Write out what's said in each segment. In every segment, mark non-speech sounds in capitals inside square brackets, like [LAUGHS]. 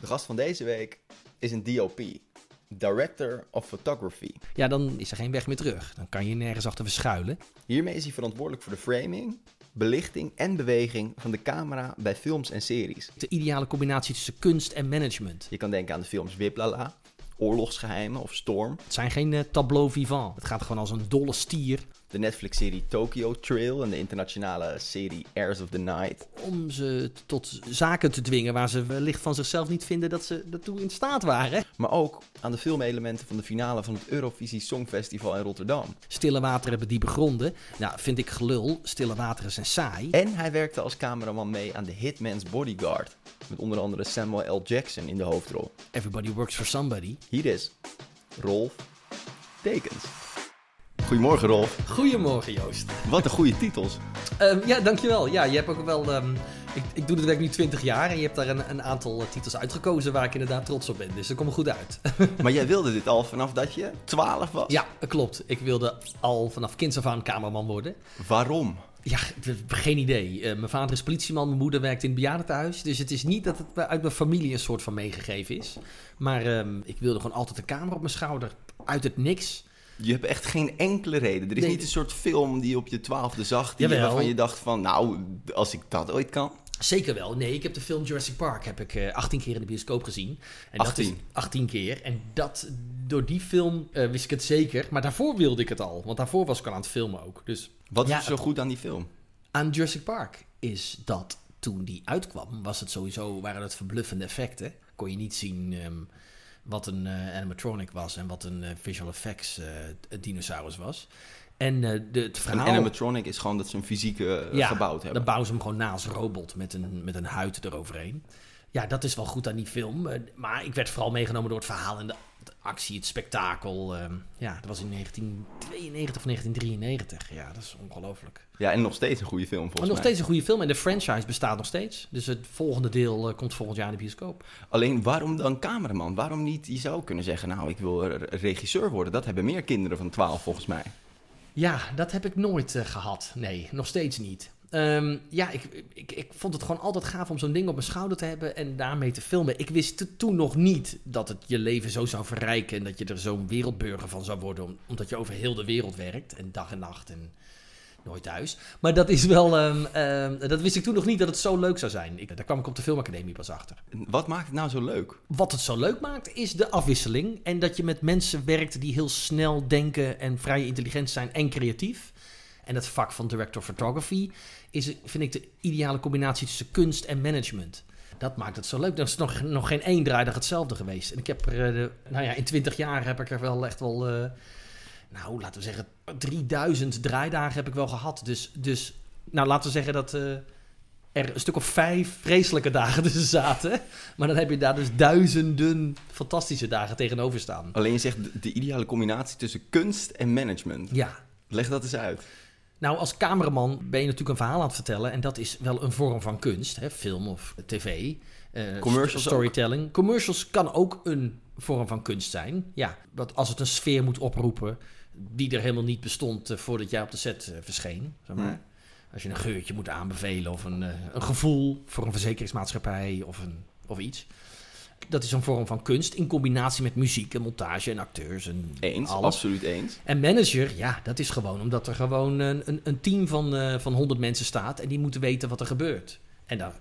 De gast van deze week is een DOP, Director of Photography. Ja, dan is er geen weg meer terug. Dan kan je nergens achter verschuilen. Hiermee is hij verantwoordelijk voor de framing, belichting en beweging van de camera bij films en series. De ideale combinatie tussen kunst en management. Je kan denken aan de films Wiplala, Oorlogsgeheimen of Storm, Het zijn geen eh, tableau vivant. Het gaat gewoon als een dolle stier de Netflix-serie Tokyo Trail en de internationale serie Airs of the Night. om ze tot zaken te dwingen waar ze wellicht van zichzelf niet vinden dat ze daartoe in staat waren. Maar ook aan de filmelementen van de finale van het Eurovisie Songfestival in Rotterdam. Stille wateren hebben diepe gronden. Nou, vind ik gelul. Stille wateren zijn saai. En hij werkte als cameraman mee aan The Hitman's Bodyguard. Met onder andere Samuel L. Jackson in de hoofdrol. Everybody works for somebody. Hier is Rolf Tekens. Goedemorgen Rolf. Goedemorgen Joost. Wat een goede titels. Ehm, ja, dankjewel. Ja, je hebt ook wel... ehm, ik, ik doe dit werk nu 20 jaar en je hebt daar een, een aantal eh, titels uitgekozen waar ik inderdaad trots op ben. Dus dat komt goed uit. [LAUGHS] Maar jij wilde dit al vanaf dat je 12 was? ja, dat klopt. Ik wilde al vanaf kinds af aan cameraman worden. Waarom? Ja, geen idee. Eh, mijn vader is politieman, mijn moeder werkt in het bejaardentehuis. Dus het is niet dat het uit mijn familie een soort van meegegeven is. Maar ehm, ik wilde gewoon altijd een camera op mijn schouder. Uit het niks. Je hebt echt geen enkele reden. Er is Nee. niet een soort film die je op je twaalfde zag, die Jawel. waarvan je dacht van, nou, als ik dat ooit kan. Zeker wel. Nee, ik heb de film Jurassic Park heb ik eh 18 keer in de bioscoop gezien. En 18? Dat is 18 keer. En dat, door die film eh, wist ik het zeker. Maar daarvoor wilde ik het al. Want daarvoor was ik al aan het filmen ook. Dus Wat Ja, is zo goed aan die film? aan Jurassic Park is dat toen die uitkwam, was het sowieso, waren het verbluffende effecten. Kon je niet zien ehm, wat een eh, animatronic was en wat een eh, visual effects eh, dinosaurus was. En de, het Een verhaal... animatronic is gewoon dat ze een fysieke gebouwd hebben. Dan bouwen ze hem gewoon na als robot met een, met een huid eroverheen. Ja, dat is wel goed aan die film. Eh, Maar ik werd vooral meegenomen door het verhaal en de, de actie, het spektakel. ehm, ja, dat was in 1992 of 1993. Ja, dat is ongelooflijk. Ja, en nog steeds een goede film volgens Maar nog mij. steeds een goede film en de franchise bestaat nog steeds. Dus het volgende deel eh, komt volgend jaar in de bioscoop. Alleen, waarom dan cameraman? Waarom niet? Je zou kunnen zeggen, nou, ik wil regisseur worden. Dat hebben meer kinderen van 12 volgens mij. Ja, dat heb ik nooit eh, gehad. Nee, nog steeds niet. Ehm, ja, ik, ik, ik vond het gewoon altijd gaaf om zo'n ding op mijn schouder te hebben en daarmee te filmen. Ik wist toen nog niet dat het je leven zo zou verrijken en dat je er zo'n wereldburger van zou worden, om- omdat je over heel de wereld werkt en dag en nacht en nooit thuis. Maar dat is wel, ehm, ehm, dat wist ik toen nog niet dat het zo leuk zou zijn. Ik, daar kwam ik op de filmacademie pas achter. Wat maakt het nou zo leuk? Wat het zo leuk maakt, is de afwisseling. En dat je met mensen werkt die heel snel denken en vrij intelligent zijn en creatief. En het vak van director photography is, vind ik, de ideale combinatie tussen kunst en management. Dat maakt het zo leuk. Er is nog, nog geen één draaidag hetzelfde geweest. En ik heb er, eh, de, nou ja, in 20 jaar heb ik er wel echt wel, eh, nou laten we zeggen, 3000 draaidagen heb ik wel gehad. Dus, dus nou laten we zeggen dat eh, er een stuk of vijf vreselijke dagen [LAUGHS] tussen zaten. Maar dan heb je daar dus duizenden fantastische dagen tegenover staan. Alleen je zegt de, de ideale combinatie tussen kunst en management. Ja. Leg dat eens uit. Nou, als cameraman ben je natuurlijk een verhaal aan het vertellen. En dat is wel een vorm van kunst. Hè? Film of tv. eh, Commercials st- Storytelling. Commercials kan ook een vorm van kunst zijn. Ja, want als het een sfeer moet oproepen... die er helemaal niet bestond eh, voordat jij op de set eh, verscheen. Zeg maar. Nee. Als je een geurtje moet aanbevelen of een, een gevoel voor een verzekeringsmaatschappij of, een, of iets. Dat is een vorm van kunst in combinatie met muziek en montage en acteurs en Eens, alles. absoluut eens. En manager, ja, dat is gewoon omdat er gewoon een, een, een team van, eh van 100 mensen staat en die moeten weten wat er gebeurt. En daar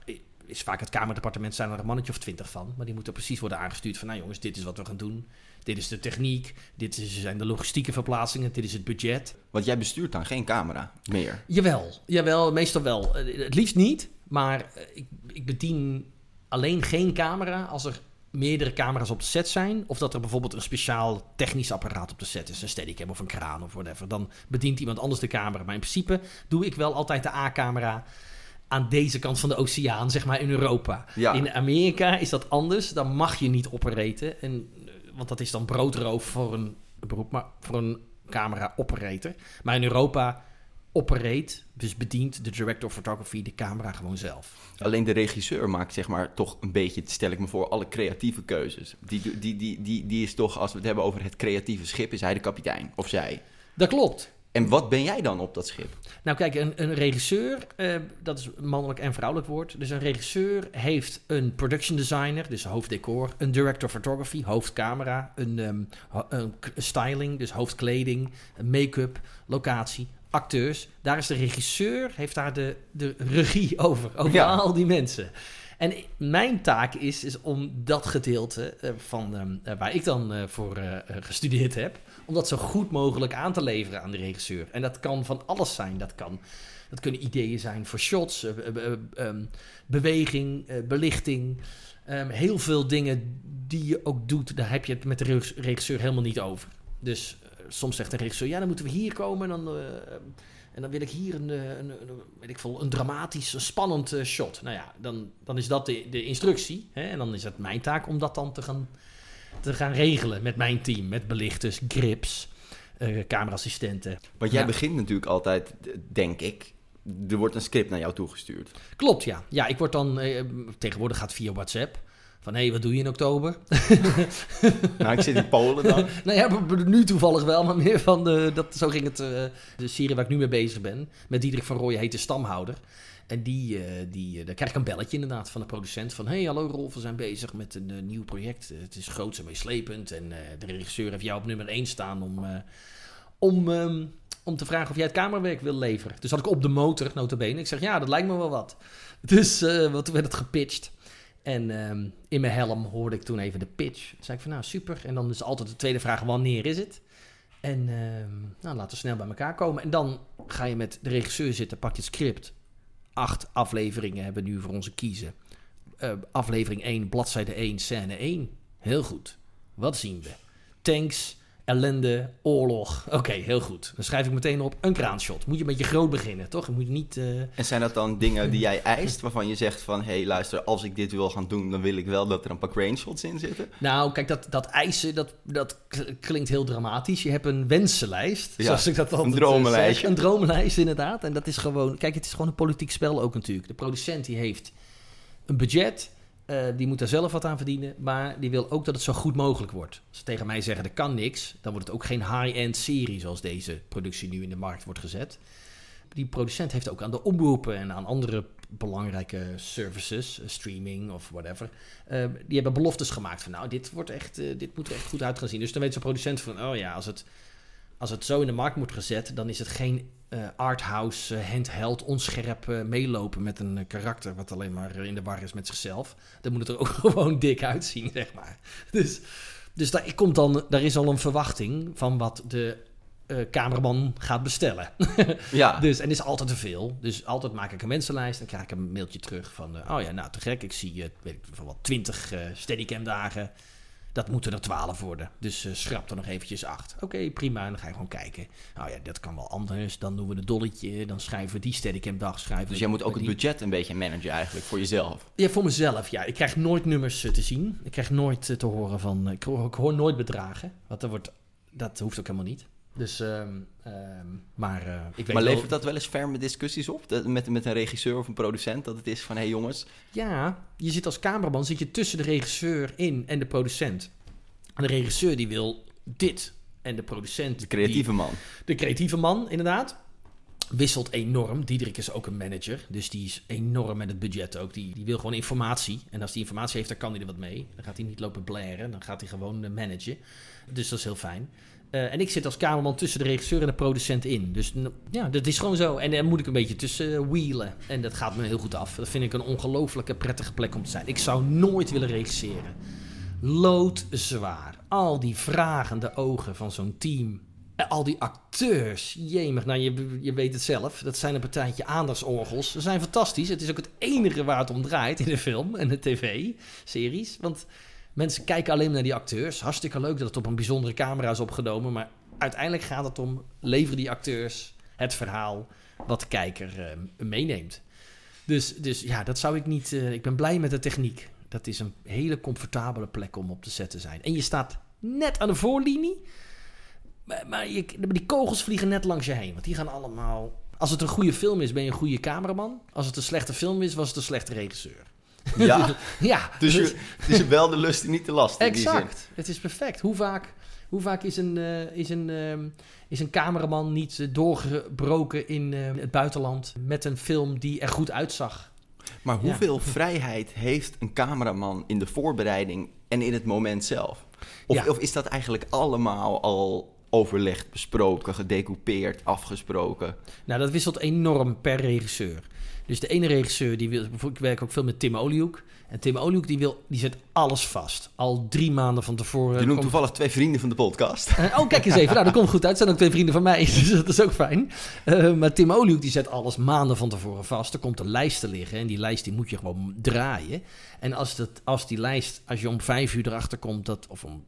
is vaak het kamerdepartement zijn er een mannetje of twintig van, maar die moeten precies worden aangestuurd van, nou jongens, dit is wat we gaan doen. Dit is de techniek, dit is, zijn de logistieke verplaatsingen, dit is het budget. Want jij bestuurt dan geen camera meer. Jawel, jawel, meestal wel. Eh, Het liefst niet, maar eh, ik, ik bedien alleen geen camera als er meerdere camera's op de set zijn. Of dat er bijvoorbeeld een speciaal technisch apparaat op de set is. Een steadicam of een kraan of whatever. Dan bedient iemand anders de camera. Maar in principe doe ik wel altijd de A-camera aan deze kant van de oceaan, zeg maar in Europa. Ja. In Amerika is dat anders. Dan mag je niet operaten. En, eh, want dat is dan broodroof voor een beroep, maar voor een camera operator. Maar in Europa operate, dus bedient de director of photography de camera gewoon zelf. Alleen de regisseur maakt zeg maar toch een beetje, stel ik me voor, alle creatieve keuzes. Die, die, die, die, die is toch, als we het hebben over het creatieve schip, is hij de kapitein. Of zij. Dat klopt. En wat ben jij dan op dat schip? Nou kijk, een, een regisseur, eh, dat is mannelijk en vrouwelijk woord. Dus een regisseur heeft een production designer, dus hoofddecor. Een director photography, hoofdcamera. Een, ehm, een styling, dus hoofdkleding. Make-up, locatie, acteurs. Daar is de regisseur, heeft daar de, de regie [LAUGHS] over. Over Ja. al die mensen. En mijn taak is, is om dat gedeelte eh, van, ehm, eh, waar ik dan voor gestudeerd heb, om dat zo goed mogelijk aan te leveren aan de regisseur. En dat kan van alles zijn. Dat, kan, dat kunnen ideeën zijn voor shots, eh, eh, eh, ehm, beweging, belichting. Ehm, heel veel dingen die je ook doet, daar heb je het met de reg- regisseur helemaal niet over. Dus soms zegt de regisseur, ja, dan moeten we hier komen en dan, en dan wil ik hier een, een, weet ik veel, een dramatisch, spannend shot. Nou ja, dan, dan is dat de, de instructie. Hè? En dan is het mijn taak om dat dan te gaan, te gaan regelen met mijn team. Met belichters, grips, eh cameraassistenten. Want jij Ja. begint natuurlijk altijd, denk ik, er wordt een script naar jou toegestuurd. Klopt, ja. Ja, ik word dan, eh, tegenwoordig gaat via WhatsApp. Van, hé, hey, wat doe je in oktober? [LAUGHS] Nou, ik zit in Polen dan. [LAUGHS] nou ja, nu toevallig wel, maar meer van, de, dat, zo ging het, eh, de serie waar ik nu mee bezig ben. Met Diederik van Rooyen heet de Stamhouder. En die, eh, die, eh, daar krijg ik een belletje inderdaad van de producent. Van, hey, hallo Rolf, we zijn bezig met een eh, nieuw project. Het is groots en meeslepend. En de regisseur heeft jou op nummer 1 staan om, om, ehm, om te vragen of jij het kamerwerk wil leveren. Dus had ik op de motor, notabene. Ik zeg, ja, dat lijkt me wel wat. Dus wat, toen werd het gepitcht. En ehm, in mijn helm hoorde ik toen even de pitch. Toen zei ik van, nou, super. En dan is altijd de tweede vraag, wanneer is het? En ehm, nou, laten we snel bij elkaar komen. En dan ga je met de regisseur zitten, pak je het script. Acht afleveringen hebben nu voor onze kiezen. Eh, aflevering 1, bladzijde 1, scène 1. Heel goed. Wat zien we? Tanks, ellende, oorlog. Oké, heel goed. Dan schrijf ik meteen op een kraanshot. Moet je een beetje groot beginnen, toch? Je moet niet... eh, En zijn dat dan dingen die jij [LAUGHS] eist, waarvan je zegt van... hé, hey, luister, als ik dit wil gaan doen, dan wil ik wel dat er een paar crane shots in zitten? Nou, kijk, dat, dat eisen, dat, dat klinkt heel dramatisch. Je hebt een wensenlijst, Ja, zoals ik dat altijd eh, dromenlijstje. zeg. Een dromenlijst, inderdaad. En dat is gewoon... Kijk, het is gewoon een politiek spel ook natuurlijk. De producent die heeft een budget... eh, die moet daar zelf wat aan verdienen. Maar die wil ook dat het zo goed mogelijk wordt. Als ze tegen mij zeggen, er kan niks... dan wordt het ook geen high-end serie... zoals deze productie nu in de markt wordt gezet. Die producent heeft ook aan de omroepen... en aan andere belangrijke services... eh, streaming of whatever... eh, die hebben beloftes gemaakt van... nou, dit, wordt echt, dit moet er echt goed uit gaan zien. Dus dan weet zo'n producent van... oh ja, als het, als het zo in de markt wordt gezet... dan is het geen eh, arthouse, eh, handheld, onscherp eh, meelopen... met een karakter wat alleen maar in de war is met zichzelf. Dan moet het er ook [LAUGHS] gewoon dik uitzien, zeg maar. Dus, dus daar, komt dan, daar is al een verwachting... van wat de cameraman gaat bestellen. [LAUGHS] Ja, Dus, en is altijd te veel. Dus altijd maak ik een mensenlijst. Dan krijg ik een mailtje terug van... oh ja, nou te gek. Ik zie weet ik wat 20 eh steadicam dagen. Dat moeten er 12 worden. Dus eh, schrap er nog eventjes 8. Oké, prima. En dan ga je gewoon kijken. Nou ja, dat kan wel anders. Dan doen we een dolletje. Dan schrijven we die steadicam dag. Schrijven dus jij moet ook die- het budget een beetje managen eigenlijk, voor jezelf. Ja, voor mezelf, ja. Ik krijg nooit nummers eh, te zien. Ik krijg nooit eh, te horen van... Ik hoor, ik hoor nooit bedragen. Want er wordt, dat hoeft ook helemaal niet. Dus, ehm, ehm, maar eh, ik weet Maar wel- levert dat wel eens ferme discussies op? Dat- met, met een regisseur of een producent, dat het is van... hé hey jongens, Ja, je zit als cameraman zit je tussen de regisseur in en de producent. En de regisseur die wil dit. En de producent... de creatieve man. De creatieve man, inderdaad. Wisselt enorm. Diederik is ook een manager. Dus die is enorm met het budget ook. Die, die wil gewoon informatie. En als die informatie heeft, dan kan hij er wat mee. Dan gaat hij niet lopen blaren. Dan gaat hij gewoon eh, managen. Dus dat is heel fijn. Eh, en ik zit als cameraman tussen de regisseur en de producent in. Dus ja, dat is gewoon zo. En daar moet ik een beetje tussen eh, wheelen. En dat gaat me heel goed af. Dat vind ik een ongelooflijke prettige plek om te zijn. Ik zou nooit willen regisseren. Loodzwaar. Al die vragende ogen van zo'n team. Al die acteurs. Jemig, nou je, je weet het zelf. Dat zijn een partijtje aandachtsorgels. Ze zijn fantastisch. Het is ook het enige waar het om draait in de film en de tv-series. Want mensen kijken alleen naar die acteurs. Hartstikke leuk dat het op een bijzondere camera is opgenomen. Maar uiteindelijk gaat het om, leveren die acteurs het verhaal wat de kijker eh, meeneemt. Dus, dus ja, dat zou ik niet... eh, ik ben blij met de techniek. Dat is een hele comfortabele plek om op te zetten zijn. En je staat net aan de voorlinie. Maar, maar, je, die kogels vliegen net langs je heen. Want die gaan allemaal... Als het een goede film is, ben je een goede cameraman. Als het een slechte film is, was het een slechte regisseur. Ja, [LAUGHS] Ja, dus je, het is je wel de lust en niet de last in die zin. Exact. Het is perfect. Hoe vaak, Hoe vaak is een, eh, is een, ehm, is een cameraman niet eh, doorgebroken in eh, het buitenland met een film die er goed uitzag? Maar Ja. hoeveel vrijheid heeft een cameraman in de voorbereiding en in het moment zelf? Of, Ja. of is dat eigenlijk allemaal al overlegd, besproken, gedecoupeerd, afgesproken? Nou, dat wisselt enorm per regisseur. Dus de ene regisseur, die wil, ik werk ook veel met Tim Oliehoek. En Tim Oliehoek, die, wil, die zet alles vast. Al drie maanden van tevoren. Je noemt komt- toevallig twee vrienden van de podcast. Eh, oh, kijk eens even. Nou, dat komt goed uit. Het zijn ook twee vrienden van mij, [LAUGHS] dus dat is ook fijn. Eh, maar Tim Oliehoek die zet alles maanden van tevoren vast. Er komt een lijst te liggen en die lijst die moet je gewoon draaien. En als, dat, als die lijst, als je om vijf uur erachter komt, dat, of om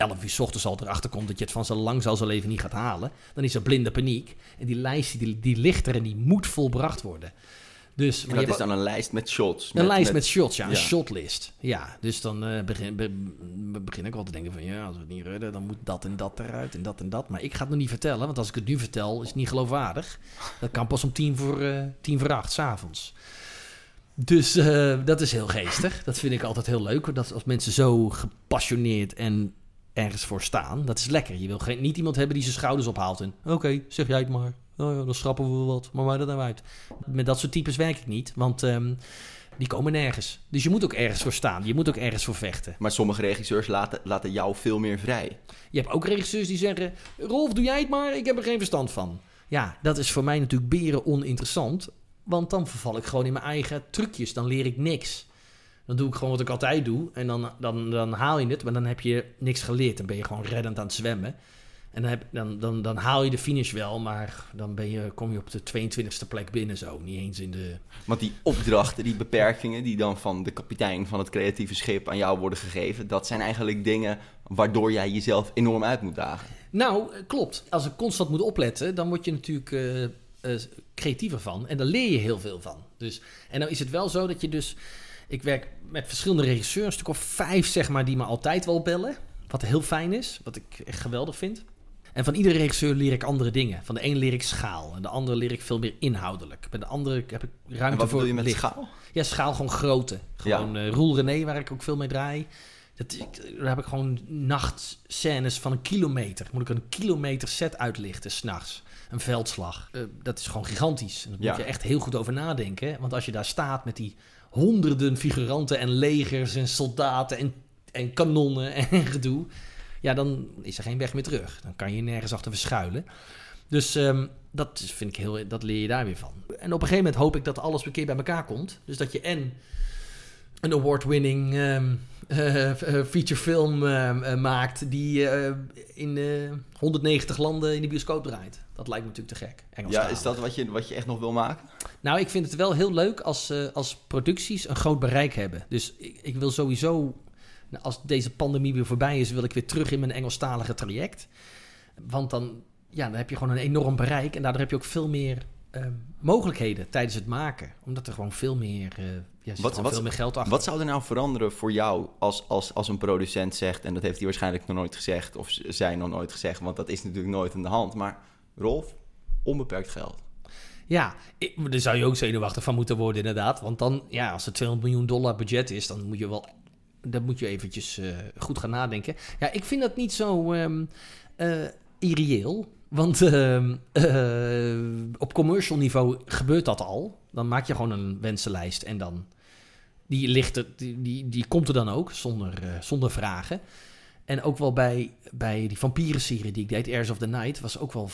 elf uur 's ochtends al erachter komt dat je het van zo lang zal zijn leven niet gaat halen, dan is er blinde paniek. En die lijst die, die ligt er en die moet volbracht worden. Dus, maar dat is dan een lijst met shots. een lijst met, shots, ja, een ja. shotlist. Ja, dus dan eh, begin, be- begin ik wel te denken van ja, als we het niet redden, dan moet dat en dat eruit en dat en dat. Maar ik ga het nog niet vertellen, want als ik het nu vertel, is het niet geloofwaardig. Dat kan pas om tien voor, eh, tien voor acht, s'avonds. Dus eh, dat is heel geestig. Dat vind ik altijd heel leuk. Dat als mensen zo gepassioneerd en ergens voor staan, dat is lekker. Je wil geen, niet iemand hebben die zijn schouders ophaalt en oké, zeg jij het maar. Oh ja, dan schrappen we wat, maar mij dat nou uit. Met dat soort types werk ik niet, want ehm, die komen nergens. Dus je moet ook ergens voor staan. Je moet ook ergens voor vechten. Maar sommige regisseurs laten, laten jou veel meer vrij. Je hebt ook regisseurs die zeggen: Rolf, doe jij het maar, ik heb er geen verstand van. Ja, dat is voor mij natuurlijk beren oninteressant. Want dan verval ik gewoon in mijn eigen trucjes. Dan leer ik niks. Dan doe ik gewoon wat ik altijd doe. En dan, dan, dan haal je het, maar dan heb je niks geleerd. Dan ben je gewoon reddend aan het zwemmen. En dan, heb, dan, dan, dan haal je de finish wel, maar dan ben je, kom je op de 22e plek binnen zo. Niet eens in de... Want die opdrachten, die beperkingen die dan van de kapitein van het creatieve schip aan jou worden gegeven, dat zijn eigenlijk dingen waardoor jij jezelf enorm uit moet dagen. Nou, klopt. Als ik constant moet opletten, dan word je natuurlijk eh, eh, creatiever van. En daar leer je heel veel van. Dus, en dan is het wel zo dat je dus... Ik werk met verschillende regisseurs, een stuk of vijf zeg maar, die me altijd wel bellen. Wat heel fijn is, wat ik echt geweldig vind. En van iedere regisseur leer ik andere dingen. Van de een leer ik schaal en de andere leer ik veel meer inhoudelijk. Bij de andere heb ik ruimte En wat voor je met licht. schaal? Ja, ik gewoon grootte. Gewoon eh Roel René, waar ik ook veel mee draai. Dat, ik, daar heb ik gewoon nachtscènes van een kilometer. Moet ik een kilometer set uitlichten, s'nachts. Een veldslag. Eh, dat is gewoon gigantisch. En daar Ja. moet je echt heel goed over nadenken. Want als je daar staat met die honderden figuranten en legers en soldaten en, en kanonnen [LAUGHS] en gedoe... Ja, dan is er geen weg meer terug. Dan kan je nergens achter verschuilen. Dus ehm, dat vind ik heel, dat leer je daar weer van. En op een gegeven moment hoop ik dat alles een keer bij elkaar komt. Dus dat je en een award-winning ehm, eh, [LAUGHS] eh, feature film ehm, eh, maakt die eh, in eh, 190 landen in de bioscoop draait. Dat lijkt me natuurlijk te gek. Ja, Engelstalig. is dat wat je, wat je echt nog wil maken? Nou, ik vind het wel heel leuk als, eh, als producties een groot bereik hebben. Dus ik, ik wil sowieso, nou, als deze pandemie weer voorbij is, wil ik weer terug in mijn Engelstalige traject. Want dan, ja, dan heb je gewoon een enorm bereik en daardoor heb je ook veel meer eh, mogelijkheden tijdens het maken. Omdat er gewoon veel meer, eh ja, Wat- wat- veel meer geld achter. Wat zou er nou veranderen voor jou als, als, als een producent zegt, en dat heeft hij waarschijnlijk nog nooit gezegd, of zij nog nooit gezegd, want dat is natuurlijk nooit aan de hand. Maar Rolf, onbeperkt geld. Ja, daar zou je ook zenuwachtig van moeten worden inderdaad. Want dan, ja, als er 200 miljoen dollar budget is, dan moet je wel... Dan moet je eventjes eh, goed gaan nadenken. Ja, ik vind dat niet zo irreëel. Want ehm, eh, op commercial niveau gebeurt dat al. Dan maak je gewoon een wensenlijst en dan... Die, ligt er, die, die, komt er dan ook, zonder, zonder vragen. En ook wel bij, bij die vampierenserie die ik deed, Airs of the Night, was ook wel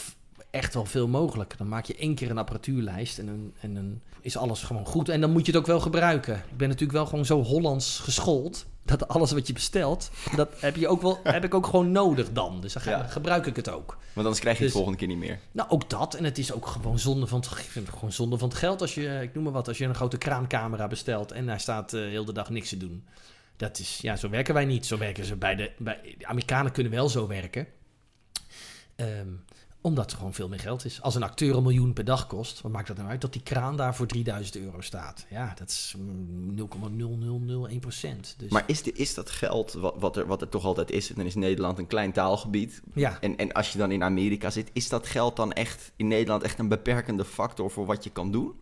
echt wel veel mogelijk. Dan maak je één keer een apparatuurlijst en dan, en dan is alles gewoon goed. En dan moet je het ook wel gebruiken. Ik ben natuurlijk wel gewoon zo Hollands geschoold, dat alles wat je bestelt, dat heb, je ook wel, heb ik ook gewoon nodig dan. Dus dan ga- Ja. gebruik ik het ook. Want anders krijg je Dus- het volgende keer niet meer. Nou, ook dat. En het is ook gewoon zonde van het, gewoon zonde van het geld als je, ik noem maar wat, als je een grote kraancamera bestelt en hij staat eh, heel de dag niks te doen. Dat is, ja, zo werken wij niet. Zo werken ze bij de, bij, de Amerikanen kunnen wel zo werken. Ehm, omdat er gewoon veel meer geld is. Als een acteur een miljoen per dag kost, wat maakt dat nou uit dat die kraan daar voor 3000 euro staat? Ja, dat is mm, 0,0001 procent. Dus Maar is, de, is dat geld, wat, wat, er, wat er toch altijd is, dan is Nederland een klein taalgebied. ja, En, en als je dan in Amerika zit, is dat geld dan echt in Nederland echt een beperkende factor voor wat je kan doen?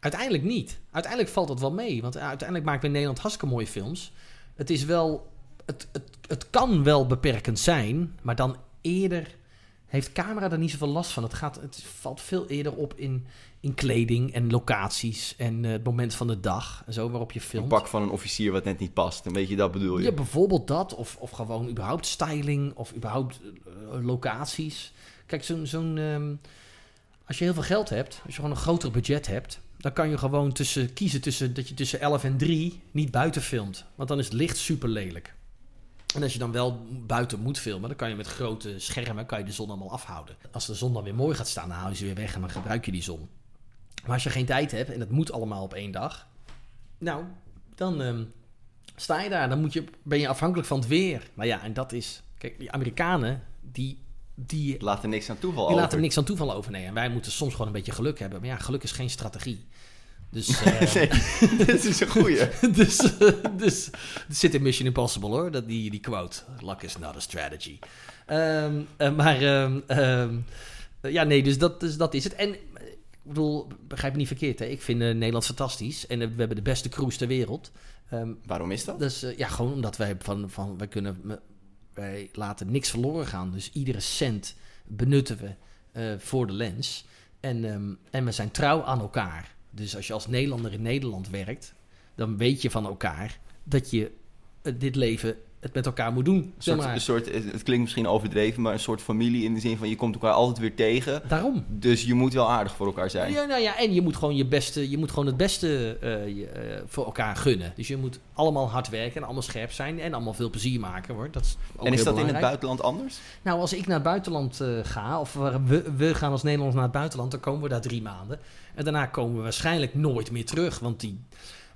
Uiteindelijk niet. Uiteindelijk valt het wel mee. Want uiteindelijk maken we in Nederland hartstikke mooie films. Het is wel het, het, het kan wel beperkend zijn, maar dan eerder heeft camera er niet zoveel last van. Het, gaat, het valt veel eerder op in, in kleding en locaties en eh, het moment van de dag en zo waarop je Een filmt. pak van een officier wat net niet past. Een beetje dat bedoel je. Ja, bijvoorbeeld dat. Of, of gewoon überhaupt styling. Of überhaupt eh, locaties. Kijk, zo'n... zo'n ehm, als je heel veel geld hebt, als je gewoon een groter budget hebt... dan kan je gewoon tussen, kiezen tussen, dat je tussen 11 en 3 niet buiten filmt. Want dan is het licht super lelijk. En als je dan wel buiten moet filmen, dan kan je met grote schermen kan je de zon allemaal afhouden. Als de zon dan weer mooi gaat staan, dan haal je ze weer weg en dan gebruik je die zon. Maar als je geen tijd hebt en het moet allemaal op één dag, nou, dan ehm, sta je daar. Dan moet je, ben je afhankelijk van het weer. Nou ja, en dat is. Kijk, die Amerikanen, die, die, Laat er niks aan toeval die over. laten niks aan toeval over. Nee, en wij moeten soms gewoon een beetje geluk hebben. Maar ja, geluk is geen strategie. Dus, [LAUGHS] eh, Nee, dit is een goeie. [LAUGHS] dus, eh, dus het zit in Mission Impossible hoor, dat die, die quote. Luck is not a strategy. Ehm, eh, maar ehm, ehm, eh, ja, nee, dus dat, dus dat is het. En ik bedoel, begrijp me niet verkeerd, hè? ik vind Nederland fantastisch. En we hebben de beste cruise ter wereld. Waarom is dat? dus ja, gewoon omdat wij van, van wij kunnen, wij laten niks verloren gaan. Dus iedere cent benutten we voor de lens. En, en we zijn trouw aan elkaar. Dus als je als Nederlander in Nederland werkt, dan weet je van elkaar dat je eh, dit leven het met elkaar moet doen. Zeg maar. een soort, het klinkt misschien overdreven, maar een soort familie in de zin van je komt elkaar altijd weer tegen. Daarom. Dus je moet wel aardig voor elkaar zijn. Ja, nou ja, en je moet gewoon je beste, je moet gewoon het beste eh, je, eh, voor elkaar gunnen. Dus je moet allemaal hard werken en allemaal scherp zijn en allemaal veel plezier maken, hoor. Dat is ook en is dat in het buitenland anders? Nou, als ik naar het buitenland eh, ga, of we, we gaan als Nederlanders naar het buitenland, dan komen we daar drie maanden. En daarna komen we waarschijnlijk nooit meer terug. Want die,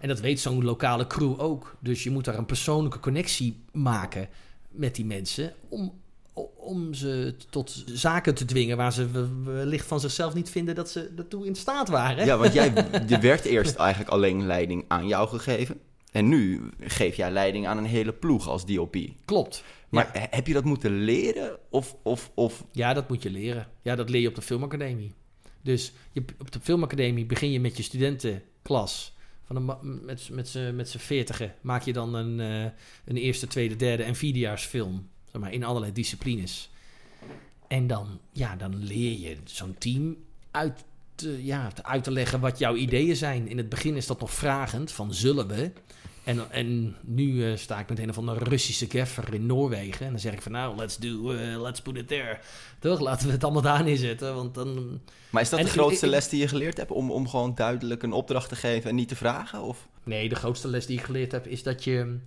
en dat weet zo'n lokale crew ook. Dus je moet daar een persoonlijke connectie maken met die mensen. Om, om ze tot zaken te dwingen waar ze we- wellicht van zichzelf niet vinden dat ze daartoe in staat waren. Ja, want jij [LAUGHS] je werd eerst eigenlijk alleen leiding aan jou gegeven. En nu geef jij leiding aan een hele ploeg als DOP. Klopt. Maar ja. heb je dat moeten leren? Of, of, of ja, dat moet je leren. Ja, dat leer je op de filmacademie. Dus je, op de filmacademie begin je met je studentenklas. Van een, met, met z'n veertigen maak je dan een, eh, een eerste, tweede, derde en vierdejaarsfilm. Zeg maar, in allerlei disciplines. En dan, ja, dan leer je zo'n team uit te, ja, uit te leggen wat jouw ideeën zijn. In het begin is dat nog vragend, van zullen we? En, en nu eh, sta ik met een of andere Russische gaffer in Noorwegen. En dan zeg ik van nou, let's do, eh, let's put it there. Toch, laten we het allemaal daar neerzetten. Want dan, Maar is dat En de grootste ik- les die je geleerd hebt? Om, om gewoon duidelijk een opdracht te geven en niet te vragen? Of? Nee, de grootste les die ik geleerd heb is dat je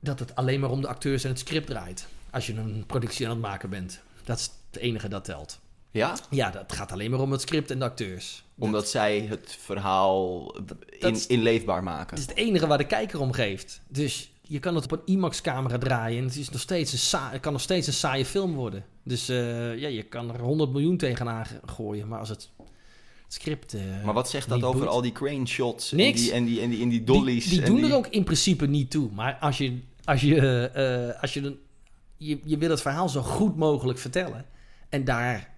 dat het alleen maar om de acteurs en het script draait. Als je een productie aan het maken bent. Dat is het enige dat telt. Ja? Ja, dat gaat alleen maar om het script en de acteurs. Omdat zij het verhaal in, is- inleefbaar maken. Het is het enige waar de kijker om geeft. Dus je kan het op een IMAX-camera draaien en het, is nog steeds een het kan nog steeds een saaie film worden. Dus eh, ja, je kan er 100 miljoen tegenaan gooien, maar als het, script. eh, Maar wat zegt dat over al die crane shots Niks. En, die, en, die, en, die, en die Die- dollies? Die, en doen er ook in principe niet toe. Maar als je, als je, eh, als je, je, je wil het verhaal zo goed mogelijk vertellen. En daar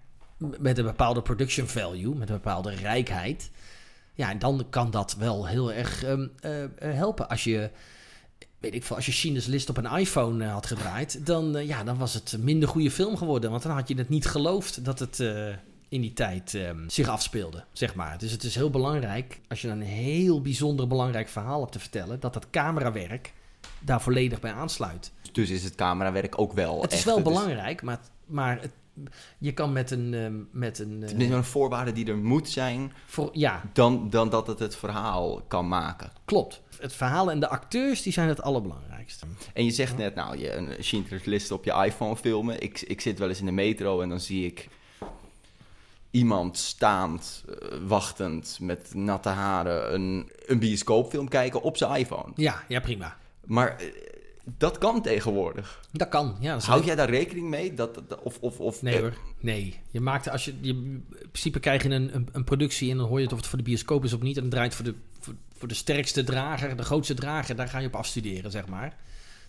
met een bepaalde production value, met een bepaalde rijkheid. Ja, en dan kan dat wel heel erg ehm, eh, eh, helpen. Als je, weet ik veel, als je Schindler's List op een iPhone eh, had gedraaid, dan, ja, dan was het een minder goede film geworden. Want dan had je het niet geloofd dat het in die tijd ehm, zich afspeelde, zeg maar. Dus het is heel belangrijk, als je een heel bijzonder belangrijk verhaal hebt te vertellen, dat dat camerawerk daar volledig bij aansluit. Dus is het camerawerk ook wel het is echt, wel belangrijk, maar, maar het, je kan met een... ehm, met een Het eh, is een voorwaarde die er moet zijn, voor, ja, dan, dan dat het het verhaal kan maken. klopt. Het verhaal en de acteurs, die zijn het allerbelangrijkste. En je zegt net, nou, je een Schindler's List op je iPhone filmen. Ik, ik zit wel eens in de metro en dan zie ik iemand staand, eh, wachtend, met natte haren, een, een bioscoopfilm kijken op zijn iPhone. Ja, ja, prima. Maar eh, dat kan tegenwoordig. Dat kan. Ja, dat Houd jij daar rekening mee? Dat, dat- of, of, of, Nee hoor, nee. Je maakt, als je, je, in principe krijg je een, een, een productie en dan hoor je het of het voor de bioscoop is of niet. En dan draait voor de, voor, voor de sterkste drager, de grootste drager, daar ga je op afstuderen, zeg maar.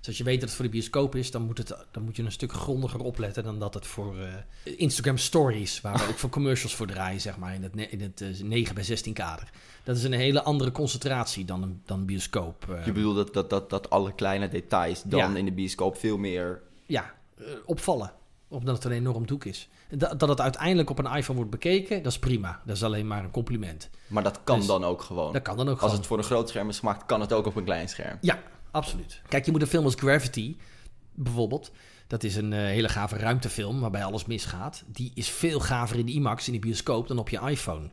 Dus als je weet dat het voor de bioscoop is, dan moet, het, dan moet je een stuk grondiger opletten dan dat het voor eh, Instagram Stories, waar we ook voor commercials voor draaien, zeg maar, in het, in het eh, 9 bij 16 kader. Dat is een hele andere concentratie dan een, dan bioscoop. eh, Je bedoelt dat, dat, dat, dat alle kleine details dan Ja. in de bioscoop veel meer... ja, eh, opvallen. Omdat het een enorm doek is. Dat, dat het uiteindelijk op een iPhone wordt bekeken, dat is prima. Dat is alleen maar een compliment. Maar dat kan Dus dan ook gewoon. Dat kan dan ook Als gewoon. het voor een groot scherm is gemaakt, kan het ook op een klein scherm. Ja, absoluut. Kijk, je moet een film als Gravity, bijvoorbeeld. Dat is een eh, hele gave ruimtefilm waarbij alles misgaat. Die is veel gaver in de IMAX, in de bioscoop, dan op je iPhone.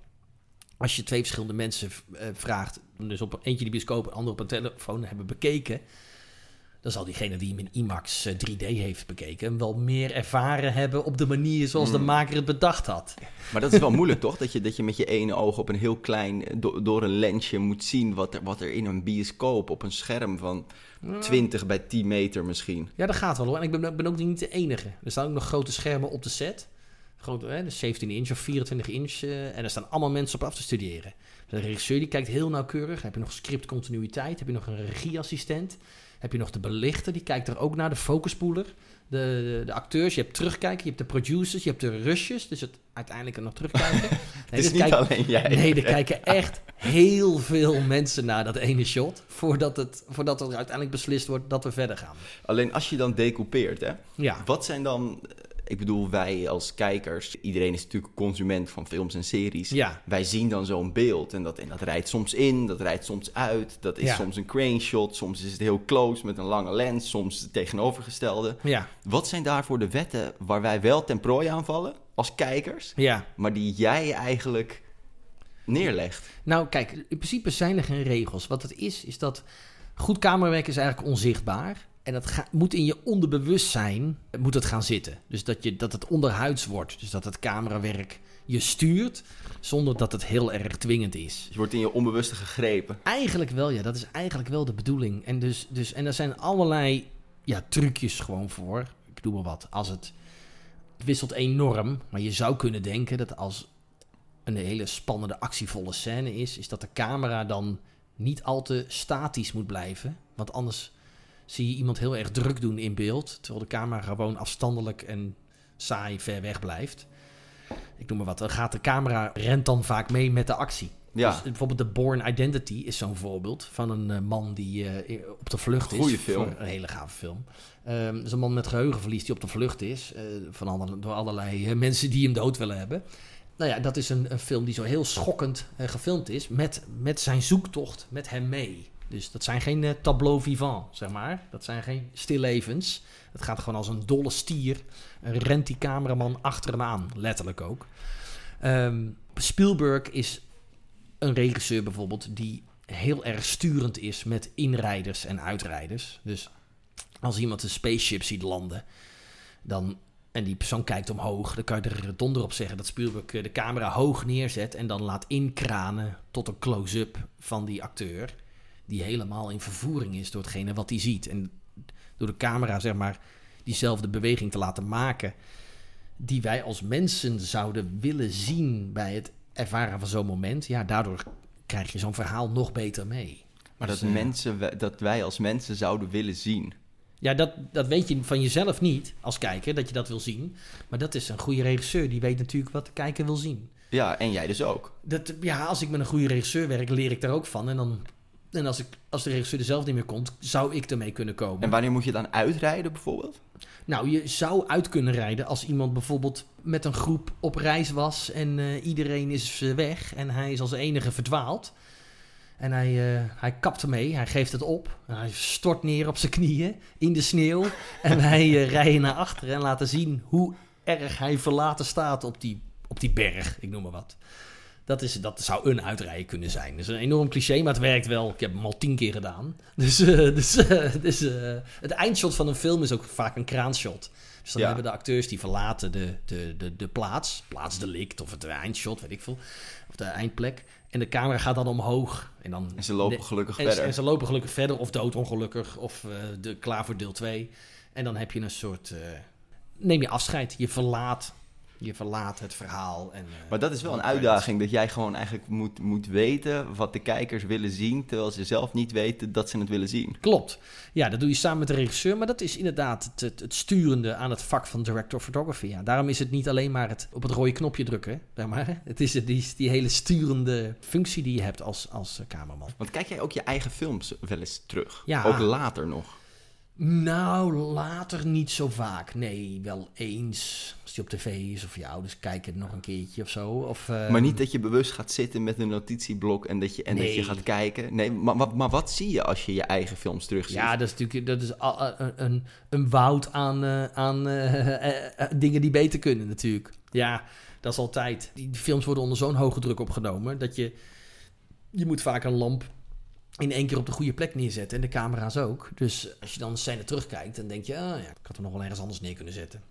Als je twee verschillende mensen eh, vraagt, dus op eentje de bioscoop, en ander op een telefoon hebben bekeken, dan zal diegene die hem in IMAX eh, 3D heeft bekeken, hem wel meer ervaren hebben op de manier zoals de Hmm. maker het bedacht had. Maar dat is wel moeilijk, [LAUGHS] toch? Dat je, dat je met je ene oog op een heel klein, do- door een lensje moet zien wat er, wat er in een bioscoop op een scherm van 20 bij 10 meter misschien. Ja, dat gaat wel hoor. En ik ben, ben ook niet de enige. Er staan ook nog grote schermen op de set. Grote, hè, dus 17 inch of 24 inch. eh, en er staan allemaal mensen op af te studeren. De regisseur die kijkt heel nauwkeurig. Heb je nog scriptcontinuïteit? Heb je nog een regieassistent? Heb je nog de belichter? Die kijkt er ook naar. De focuspoeler. De, de, de acteurs. Je hebt terugkijken. Je hebt de producers. Je hebt de rushes. Dus het uiteindelijk nog terugkijken. [LAUGHS] Nee, Het is dus niet alleen jij. Nee, er kijken echt heel veel mensen naar dat ene shot. Voordat, het, voordat er uiteindelijk beslist wordt dat we verder gaan. Alleen als je dan decoupeert, hè? Ja. Wat zijn dan, ik bedoel, wij als kijkers, iedereen is natuurlijk consument van films en series. Ja. Wij zien dan zo'n beeld en dat, en dat rijdt soms in, dat rijdt soms uit. Dat is Ja. soms een crane shot, soms is het heel close met een lange lens, soms het tegenovergestelde. Ja. Wat zijn daarvoor de wetten waar wij wel ten prooi aanvallen als kijkers, Ja. maar die jij eigenlijk neerlegt? Nou, kijk, in principe zijn er geen regels. Wat het is, is dat goed camerawerk is eigenlijk onzichtbaar. En dat ga- moet in je onderbewustzijn moet het gaan zitten. Dus dat, je, dat het onderhuids wordt. Dus dat het camerawerk je stuurt zonder dat het heel erg dwingend is. Je wordt in je onbewuste gegrepen. Eigenlijk wel, ja. Dat is eigenlijk wel de bedoeling. En, dus, dus, en er zijn allerlei ja, trucjes gewoon voor. Ik doe maar wat. Als het, het wisselt enorm. Maar je zou kunnen denken dat als een hele spannende, actievolle scène is... is dat de camera dan niet al te statisch moet blijven. Want anders zie je iemand heel erg druk doen in beeld... terwijl de camera gewoon afstandelijk en saai ver weg blijft. Ik noem maar wat. Dan gaat de camera rent dan vaak mee met de actie. Ja, Dus bijvoorbeeld de Born Identity is zo'n voorbeeld van een eh, man die eh, op de vlucht is. Goeie film. Voor Een hele gave film. Is een man met geheugenverlies die op de vlucht is. eh, van alle, door allerlei mensen die hem dood willen hebben. Nou ja, dat is een, een film die zo heel schokkend gefilmd is. Met, met zijn zoektocht, met hem mee. Dus dat zijn geen eh, tableau vivant, zeg maar. Dat zijn geen stillevens. Het gaat gewoon als een dolle stier. En rent die cameraman achter hem aan. Letterlijk ook. Ehm, Spielberg is een regisseur bijvoorbeeld die heel erg sturend is met inrijders en uitrijders. Dus als iemand een spaceship ziet landen, dan, en die persoon kijkt omhoog, dan kan je er donder op zeggen dat Spielberg eh, de camera hoog neerzet en dan laat inkranen tot een close-up van die acteur, die helemaal in vervoering is door hetgene wat hij ziet. En door de camera, zeg maar, diezelfde beweging te laten maken, die wij als mensen zouden willen zien bij het ervaren van zo'n moment, ja, daardoor krijg je zo'n verhaal nog beter mee. maar Dus, dat, eh, mensen, dat wij als mensen zouden willen zien. Ja, dat, dat weet je van jezelf niet als kijker, dat je dat wil zien. Maar dat is een goede regisseur, die weet natuurlijk wat de kijker wil zien. Ja, en jij dus ook. Dat, ja, als ik met een goede regisseur werk, leer ik daar ook van. En, dan, en als, ik, als de regisseur er zelf niet meer komt, zou ik ermee kunnen komen. En wanneer moet je dan uitrijden bijvoorbeeld? Nou, je zou uit kunnen rijden als iemand bijvoorbeeld met een groep op reis was en eh, iedereen is eh, weg en hij is als enige verdwaald. En hij, eh, hij kapt ermee, hij geeft het op. En hij stort neer op zijn knieën in de sneeuw. [LAUGHS] en wij eh, rijden naar achteren en laten zien hoe erg hij verlaten staat op die, op die berg, ik noem maar wat. Dat, is, dat zou een uitrijden kunnen zijn. Is een enorm cliché, maar het werkt wel. Ik heb hem al tien keer gedaan. [LAUGHS] Dus, eh, dus, eh, dus eh, het eindshot van een film is ook vaak een kraanshot. Dus dan Ja. hebben de acteurs die verlaten de, de, de, de plaats, plaatsdelict of het eindshot, weet ik veel, of de eindplek. En de camera gaat dan omhoog. En, dan, En ze lopen gelukkig en, verder. en ze lopen gelukkig verder, of doodongelukkig, of de, klaar voor deel 2. En dan heb je een soort. neem je afscheid. Je verlaat Je verlaat het verhaal. En, eh, Maar dat is wel een uitdaging, dat jij gewoon eigenlijk moet, moet weten wat de kijkers willen zien, terwijl ze zelf niet weten dat ze het willen zien. Klopt. Ja, dat doe je samen met de regisseur. Maar dat is inderdaad het, het, sturende aan het vak van director of photography. Ja, daarom is het niet alleen maar het op het rode knopje drukken. Zeg maar. Het is die, die hele sturende functie die je hebt als, als eh, cameraman. Want kijk jij ook je eigen films wel eens terug? Ja. Ook later nog? Nou, later niet zo vaak. Nee, wel eens. Als die op tv is of je ouders kijken nog een keertje of zo. Of, ehm, Maar niet dat je bewust gaat zitten met een notitieblok en dat je, en dat je gaat kijken. Nee, maar, maar, maar wat zie je als je je eigen films terugziet? Ja, dat is natuurlijk dat is eh, een, een, woud aan, eh, aan eh, dingen die beter kunnen natuurlijk. Ja, dat is altijd. Die films worden onder zo'n hoge druk opgenomen dat je... Je moet vaak een lamp in één keer op de goede plek neerzetten. En de camera's ook. Dus als je dan een scène terugkijkt, dan denk je... Ah, ja, ik had hem nog wel ergens anders neer kunnen zetten.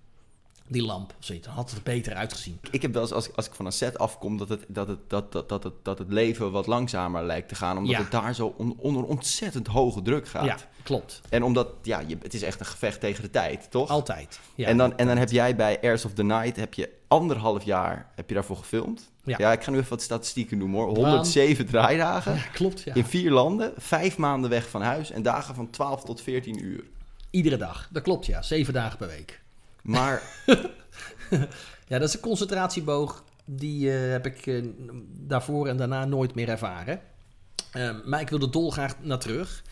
Die lamp of zoiets. Dan had het er beter uitgezien. Ik heb wel eens, als, als ik van een set afkom, dat het, dat, het, dat, dat, dat, het, dat het leven wat langzamer lijkt te gaan. Omdat Ja. het daar zo on- onder ontzettend hoge druk gaat. Ja, klopt. En omdat, ja, je, het is echt een gevecht tegen de tijd, toch? Altijd. Ja. en, dan, en dan heb jij bij Airs of the Night, heb je anderhalf jaar heb je daarvoor gefilmd. Ja. ik ga nu even wat statistieken noemen hoor. 107 draaidagen. Ja, klopt. Ja. In vier landen, vijf maanden weg van huis en dagen van 12 tot 14 uur. Iedere dag. Dat klopt, ja. Zeven dagen per week. Maar [LAUGHS] Ja, dat is een concentratieboog. Die eh, heb ik eh, daarvoor en daarna nooit meer ervaren. Ehm, maar ik wil er dolgraag naar terug.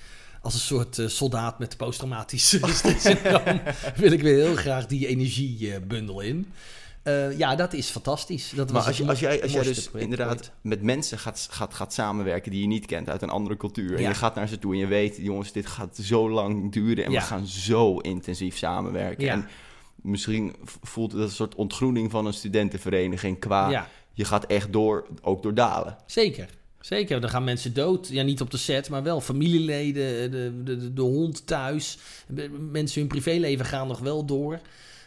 Als een soort eh, soldaat met posttraumatisch stresssyndroom [LAUGHS] wil ik weer heel graag die energiebundel in. Ja, dat is fantastisch. Dat Maar was als, je, als jij, als jij dus project inderdaad met mensen gaat, gaat, gaat samenwerken die je niet kent uit een andere cultuur. En je gaat naar ze toe en je weet, jongens, dit gaat zo lang duren en Ja. we gaan zo intensief samenwerken. Ja. En misschien voelt het een soort ontgroening van een studentenvereniging qua Ja, je gaat echt door, ook door dalen. zeker. Zeker, dan gaan mensen dood. Ja, niet op de set, maar wel familieleden, de, de, de, de hond thuis. Mensen hun privéleven gaan nog wel door.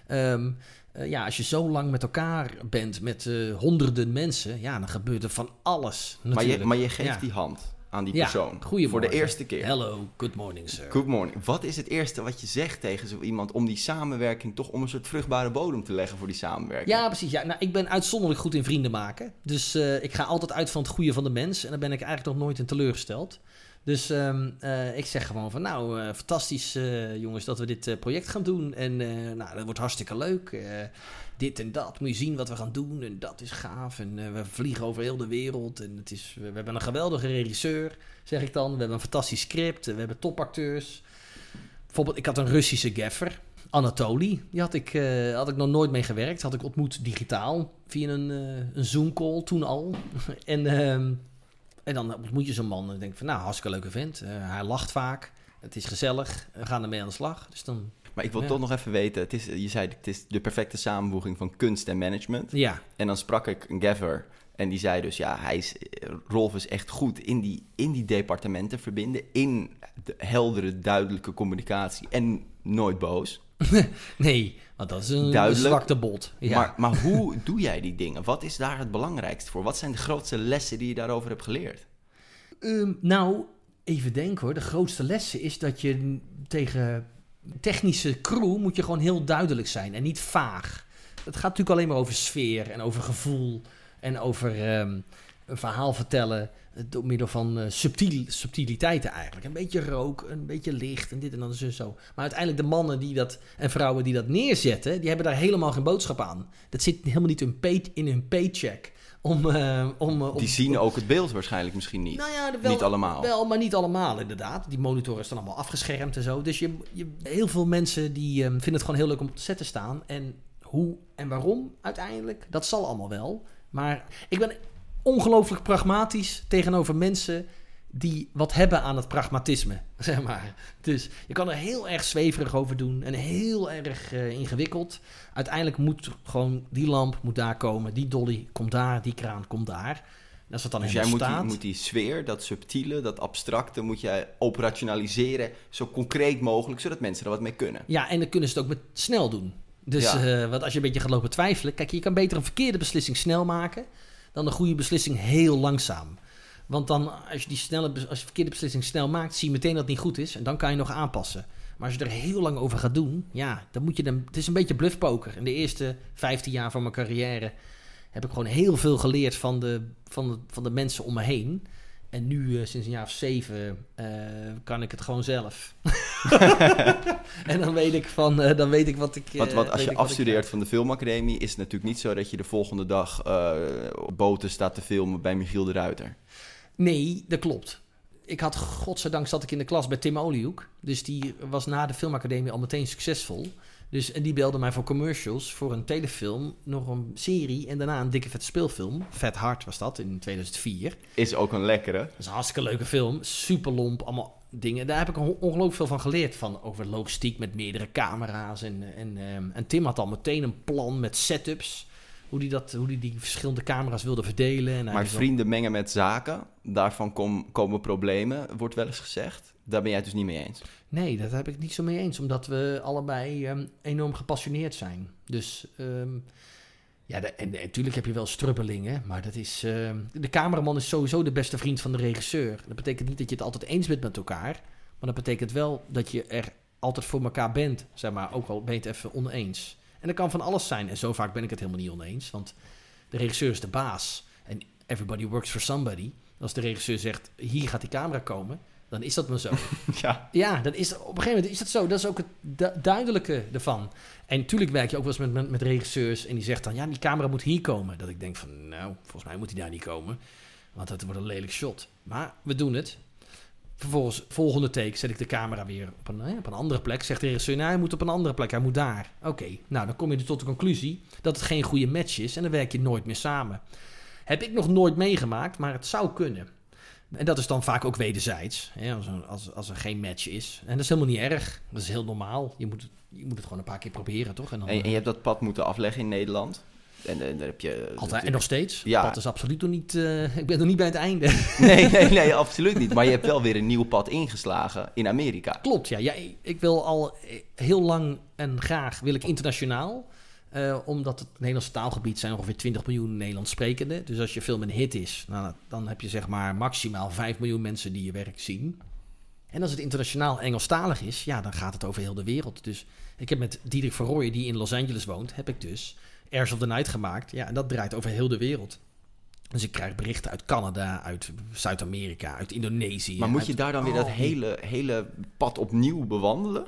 Ehm, eh, ja, als je zo lang met elkaar bent, met eh, honderden mensen, ja, dan gebeurt er van alles. Maar Natuurlijk. je, maar je geeft Ja. die hand aan die Ja, persoon. Voor de eerste keer. Hello, good morning, sir. Good morning. Wat is het eerste wat je zegt tegen zo iemand om die samenwerking toch om een soort vruchtbare bodem te leggen voor die samenwerking? Ja, precies. Ja, nou, ik ben uitzonderlijk goed in vrienden maken. Dus eh, ik ga altijd uit van het goede van de mens. En daar ben ik eigenlijk nog nooit in teleurgesteld. Dus ehm, eh, ik zeg gewoon van, nou, eh, fantastisch eh, jongens dat we dit project gaan doen. En nou, dat wordt hartstikke leuk. Dit en dat, moet je zien wat we gaan doen. En dat is gaaf. En we vliegen over heel de wereld. En het is, we, hebben een geweldige regisseur, zeg ik dan. We hebben een fantastisch script. We hebben topacteurs. Bijvoorbeeld, ik had een Russische gaffer. Anatoly, die had ik, had ik nog nooit mee gewerkt. Had ik ontmoet digitaal via een, een Zoom-call toen al. [LAUGHS] en, ehm, en dan ontmoet je zo'n man en denk van, nou, hartstikke leuke vent. Eh, hij lacht vaak. Het is gezellig. We gaan ermee aan de slag. Dus dan, Maar ik wil Ja. toch nog even weten, het is, je zei het is de perfecte samenvoeging van kunst en management. ja, En dan sprak ik een gaffer en die zei dus, ja, hij is, Rolf is echt goed in die, in die departementen verbinden, in de heldere, duidelijke communicatie en nooit boos. [LAUGHS] nee, want dat is een, Duidelijk. zwakte bot. Ja. Maar, maar hoe [LAUGHS] doe jij die dingen? Wat is daar het belangrijkste voor? Wat zijn de grootste lessen die je daarover hebt geleerd? Ehm, nou, even denken hoor. De grootste lessen is dat je tegen technische crew moet je gewoon heel duidelijk zijn en niet vaag. Het gaat natuurlijk alleen maar over sfeer en over gevoel en over ehm, een verhaal vertellen eh, door middel van eh, subtiel, subtiliteiten eigenlijk. Een beetje rook, een beetje licht en dit en dan zo zo. Maar uiteindelijk de mannen die dat en vrouwen die dat neerzetten, die hebben daar helemaal geen boodschap aan. Dat zit helemaal niet in, pay, in hun paycheck. Om, eh, om, Die zien ook het beeld waarschijnlijk misschien niet. nou ja, wel, Niet allemaal. Wel, maar niet allemaal inderdaad. Die monitoren staan allemaal afgeschermd en zo. Dus je, je, heel veel mensen die ehm, vinden het gewoon heel leuk om op de set te staan. En hoe en waarom uiteindelijk, dat zal allemaal wel. Maar ik ben ongelooflijk pragmatisch tegenover mensen die wat hebben aan het pragmatisme, [LAUGHS] zeg maar. Dus je kan er heel erg zweverig over doen en heel erg eh, ingewikkeld. Uiteindelijk moet gewoon die lamp moet daar komen, die dolly komt daar, die kraan komt daar. En als dan Dus jij die, moet die sfeer, dat subtiele, dat abstracte, moet jij operationaliseren zo concreet mogelijk, zodat mensen er wat mee kunnen. Ja, en dan kunnen ze het ook met snel doen. Dus Ja. eh, want als je een beetje gaat lopen twijfelen... Kijk, je kan beter een verkeerde beslissing snel maken... dan een goede beslissing heel langzaam. Want dan, als je die snelle, als je verkeerde beslissing snel maakt, zie je meteen dat het niet goed is. En dan kan je nog aanpassen. Maar als je er heel lang over gaat doen, ja, dan moet je dan. Het is een beetje bluffpoker. In de eerste 15 jaar van mijn carrière heb ik gewoon heel veel geleerd van de, van de, van de mensen om me heen. En nu, eh, sinds een jaar of zeven, eh, kan ik het gewoon zelf. [LAUGHS] [LAUGHS] en dan weet ik van, eh, dan weet ik wat ik. Want, want als je wat afstudeert van de filmacademie, is het natuurlijk niet zo dat je de volgende dag op boten staat te filmen bij Michiel de Ruiter. Nee, dat klopt. Ik had, godzijdank zat ik in de klas bij Tim Oliehoek. Dus die was na de filmacademie al meteen succesvol. Dus, en die belde mij voor commercials, voor een telefilm, nog een serie en daarna een dikke vet speelfilm. Vet Hard was dat, in 2004. Is ook een lekkere. Dat is een hartstikke leuke film, super lomp, allemaal dingen. Daar heb ik on- ongelooflijk veel van geleerd, van over logistiek met meerdere camera's. En, en, ehm, en Tim had al meteen een plan met setups, hoe die, dat, hoe die, die verschillende camera's wilde verdelen. En Maar vrienden mengen met zaken, daarvan kom- komen problemen, wordt wel eens gezegd. Daar ben jij het dus niet mee eens. Nee, dat heb ik niet zo mee eens. Omdat we allebei ehm, enorm gepassioneerd zijn. Dus ehm, ja, de- en natuurlijk heb je wel strubbelingen. Maar dat is. ehm, de cameraman is sowieso de beste vriend van de regisseur. Dat betekent niet dat je het altijd eens bent met elkaar. Maar dat betekent wel dat je er altijd voor elkaar bent. Zeg maar, ook al ben je het even oneens. En dat kan van alles zijn. En zo vaak ben ik het helemaal niet oneens. Want de regisseur is de baas. En everybody works for somebody. Als de regisseur zegt: hier gaat die camera komen. Dan is dat maar zo. [LAUGHS] Ja. Ja, dat is, op een gegeven moment is dat zo. Dat is ook het du- duidelijke ervan. En natuurlijk werk je ook wel eens met, met, met regisseurs en die zegt dan, ja, die camera moet hier komen. Dat ik denk van, nou, volgens mij moet die daar niet komen. Want dat wordt een lelijk shot. Maar we doen het. Vervolgens, volgende take, zet ik de camera weer op een, eh, op een andere plek. Zegt de regisseur, nou, hij moet op een andere plek, hij moet daar. Oké, nou, dan kom je dus tot de conclusie dat het geen goede match is en dan werk je nooit meer samen. Heb ik nog nooit meegemaakt, maar het zou kunnen. En dat is dan vaak ook wederzijds, hè, als, er, als, als er geen match is. En dat is helemaal niet erg, dat is heel normaal. Je moet, het- je moet het gewoon een paar keer proberen, toch? En dan, En, en je hebt dat pad moeten afleggen in Nederland. En, eh, daar heb je... altijd, en nog steeds. Ja. Dat is absoluut nog niet, eh, [LAUGHS] ik ben nog niet bij het einde. [LAUGHS] Nee, nee, nee, absoluut niet. Maar je hebt wel weer een nieuw pad ingeslagen in Amerika. Klopt, ja. ja ik- wil al eh, heel lang en graag wil ik internationaal. eh, omdat het Nederlandse taalgebied zijn ongeveer 20 miljoen Nederlands sprekenden. Dus als je film een hit is, nou, dan heb je zeg maar maximaal 5 miljoen mensen die je werk zien. En als het internationaal Engelstalig is, ja, dan gaat het over heel de wereld. Dus ik heb met Diederik van Rooyen, die in Los Angeles woont, heb ik dus Airs of the Night gemaakt. Ja, en dat draait over heel de wereld. Dus ik krijg berichten uit Canada, uit Zuid-Amerika, uit Indonesië. Maar moet uit je daar dan weer dat hele, hele pad opnieuw bewandelen?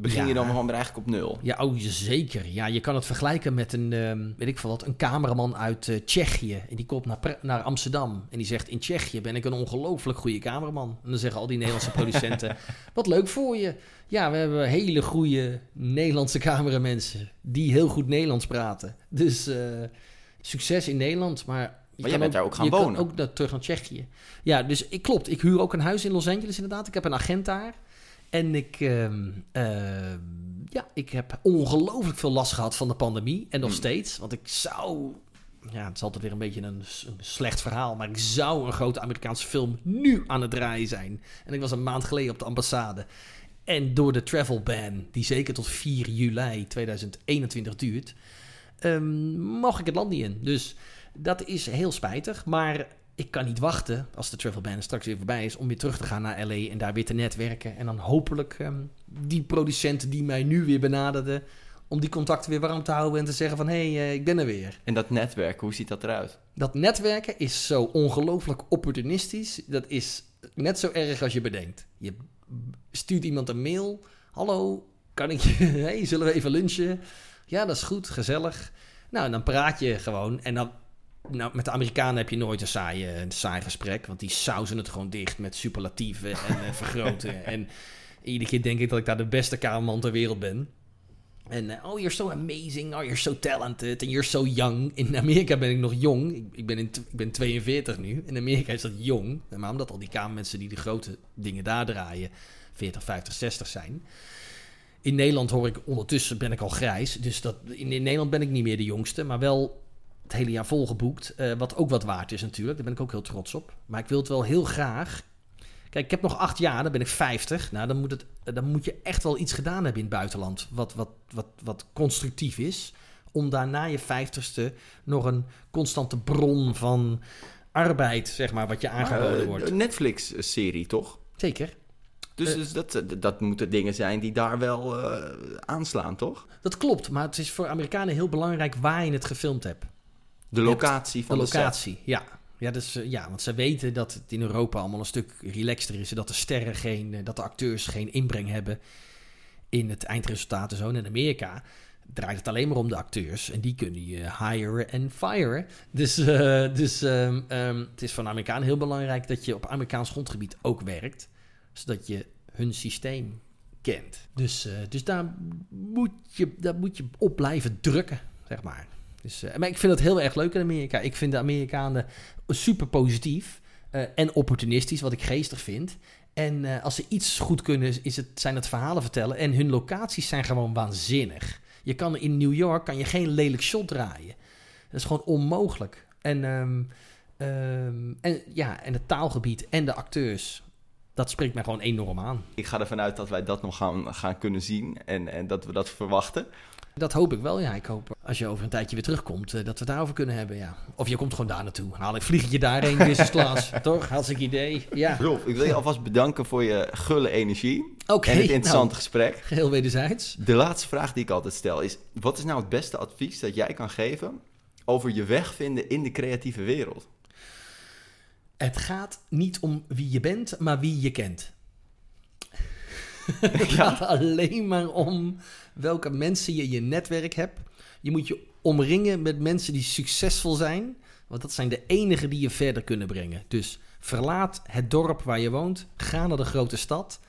Begin je dan gewoon eigenlijk op nul? Ja, oh, zeker. Ja, je kan het vergelijken met een, ehm, weet ik veel wat, een cameraman uit eh, Tsjechië. En die komt naar, naar Amsterdam. En die zegt, in Tsjechië ben ik een ongelooflijk goede cameraman. En dan zeggen al die Nederlandse [LAUGHS] producenten, wat leuk voor je. Ja, we hebben hele goede Nederlandse cameramensen die heel goed Nederlands praten. Dus eh, succes in Nederland, maar... je jij kan bent daar ook gaan je wonen. kan ook naar, terug naar Tsjechië. Ja, dus ik, klopt. Ik huur ook een huis in Los Angeles inderdaad. Ik heb een agent daar. En ik, ehm, ehm, ja, ik heb ongelooflijk veel last gehad van de pandemie. En nog Hmm. steeds. Want ik zou... Ja, het is altijd weer een beetje een slecht verhaal. Maar ik zou een grote Amerikaanse film nu aan het draaien zijn. En ik was een maand geleden op de ambassade. En door de travel ban, die zeker tot 4 juli 2021 duurt... ehm, mag ik het land niet in. Dus dat is heel spijtig. Maar ik kan niet wachten, als de travel ban straks weer voorbij is, om weer terug te gaan naar LA en daar weer te netwerken. En dan hopelijk ehm, die producenten die mij nu weer benaderden, om die contacten weer warm te houden en te zeggen van hé, hey, eh, ik ben er weer. En dat netwerk, hoe ziet dat eruit? Dat netwerken is zo ongelooflijk opportunistisch. Dat is net zo erg als je bedenkt. Je stuurt iemand een mail. Hallo, kan ik je... [LAUGHS] Hey, zullen we even lunchen? Ja, dat is goed, gezellig. Nou, en dan praat je gewoon. En dan... Nou, met de Amerikanen heb je nooit een saai, een saai gesprek. Want die sausen het gewoon dicht met superlatieven en eh, [LAUGHS] vergroten. En iedere keer denk ik dat ik daar de beste kamerman ter wereld ben. En eh, oh, you're so amazing. Oh, you're so talented. And you're so young. In Amerika ben ik nog jong. Ik, ik, ben, in, ik ben 42 nu. In Amerika is dat jong. Maar omdat al die kamermensen die de grote dingen daar draaien 40, 50, 60 zijn. In Nederland hoor ik ondertussen ben ik al grijs. Dus dat, in, in Nederland ben ik niet meer de jongste. Maar wel het hele jaar volgeboekt. eh, wat ook wat waard is natuurlijk. Daar ben ik ook heel trots op. Maar ik wil het wel heel graag. Kijk, ik heb nog acht jaar, dan ben ik 50. Nou, dan moet, het, dan moet je echt wel iets gedaan hebben in het buitenland. Wat, wat, wat, wat constructief is. Om daar na je vijftigste nog een constante bron van arbeid, zeg maar, wat je aangeboden wordt. eh, Een Netflix-serie, toch? Zeker. Dus, Eh. dus dat, dat moeten dingen zijn die daar wel eh, aanslaan, toch? Dat klopt, maar het is voor Amerikanen heel belangrijk waar je het gefilmd hebt. De locatie van de, set. locatie, ja. Ja, dus, eh, ja, want ze weten dat het in Europa allemaal een stuk relaxter is. en Dat de sterren geen, eh, dat de acteurs geen inbreng hebben in het eindresultaat en zo. En in Amerika draait het alleen maar om de acteurs. En die kunnen je hiren en firen. Dus, eh, dus ehm, ehm, het is voor de Amerikanen heel belangrijk dat je op Amerikaans grondgebied ook werkt. Zodat je hun systeem kent. Dus, dus daar, moet je, daar moet je op blijven drukken, zeg maar. Dus, eh, maar ik vind het heel erg leuk in Amerika. Ik vind de Amerikanen super positief eh, en opportunistisch, wat ik geestig vind. En eh, als ze iets goed kunnen, is het, zijn het verhalen vertellen. En hun locaties zijn gewoon waanzinnig. Je kan in New York kan je geen lelijk shot draaien. Dat is gewoon onmogelijk. En, ehm, ehm, en, ja, en het taalgebied en de acteurs, dat spreekt mij gewoon enorm aan. Ik ga ervan uit dat wij dat nog gaan, gaan kunnen zien en, en dat we dat verwachten. Dat hoop ik wel, ja. Ik hoop als je over een tijdje weer terugkomt, eh, dat we het daarover kunnen hebben, ja. Of je komt gewoon daar naartoe. Haal ik vlieg je daarheen, business class. [LAUGHS] Toch? Hartstikke idee. Ja. Rolf, ik wil je alvast bedanken voor je gulle energie en het interessante nou, gesprek. geheel wederzijds. De laatste vraag die ik altijd stel is: wat is nou het beste advies dat jij kan geven over je weg vinden in de creatieve wereld? Het gaat niet om wie je bent, maar wie je kent. [LAUGHS] Het gaat alleen maar om welke mensen je in je netwerk hebt. Je moet je omringen met mensen die succesvol zijn, want dat zijn de enigen die je verder kunnen brengen. Dus verlaat het dorp waar je woont, ga naar de grote stad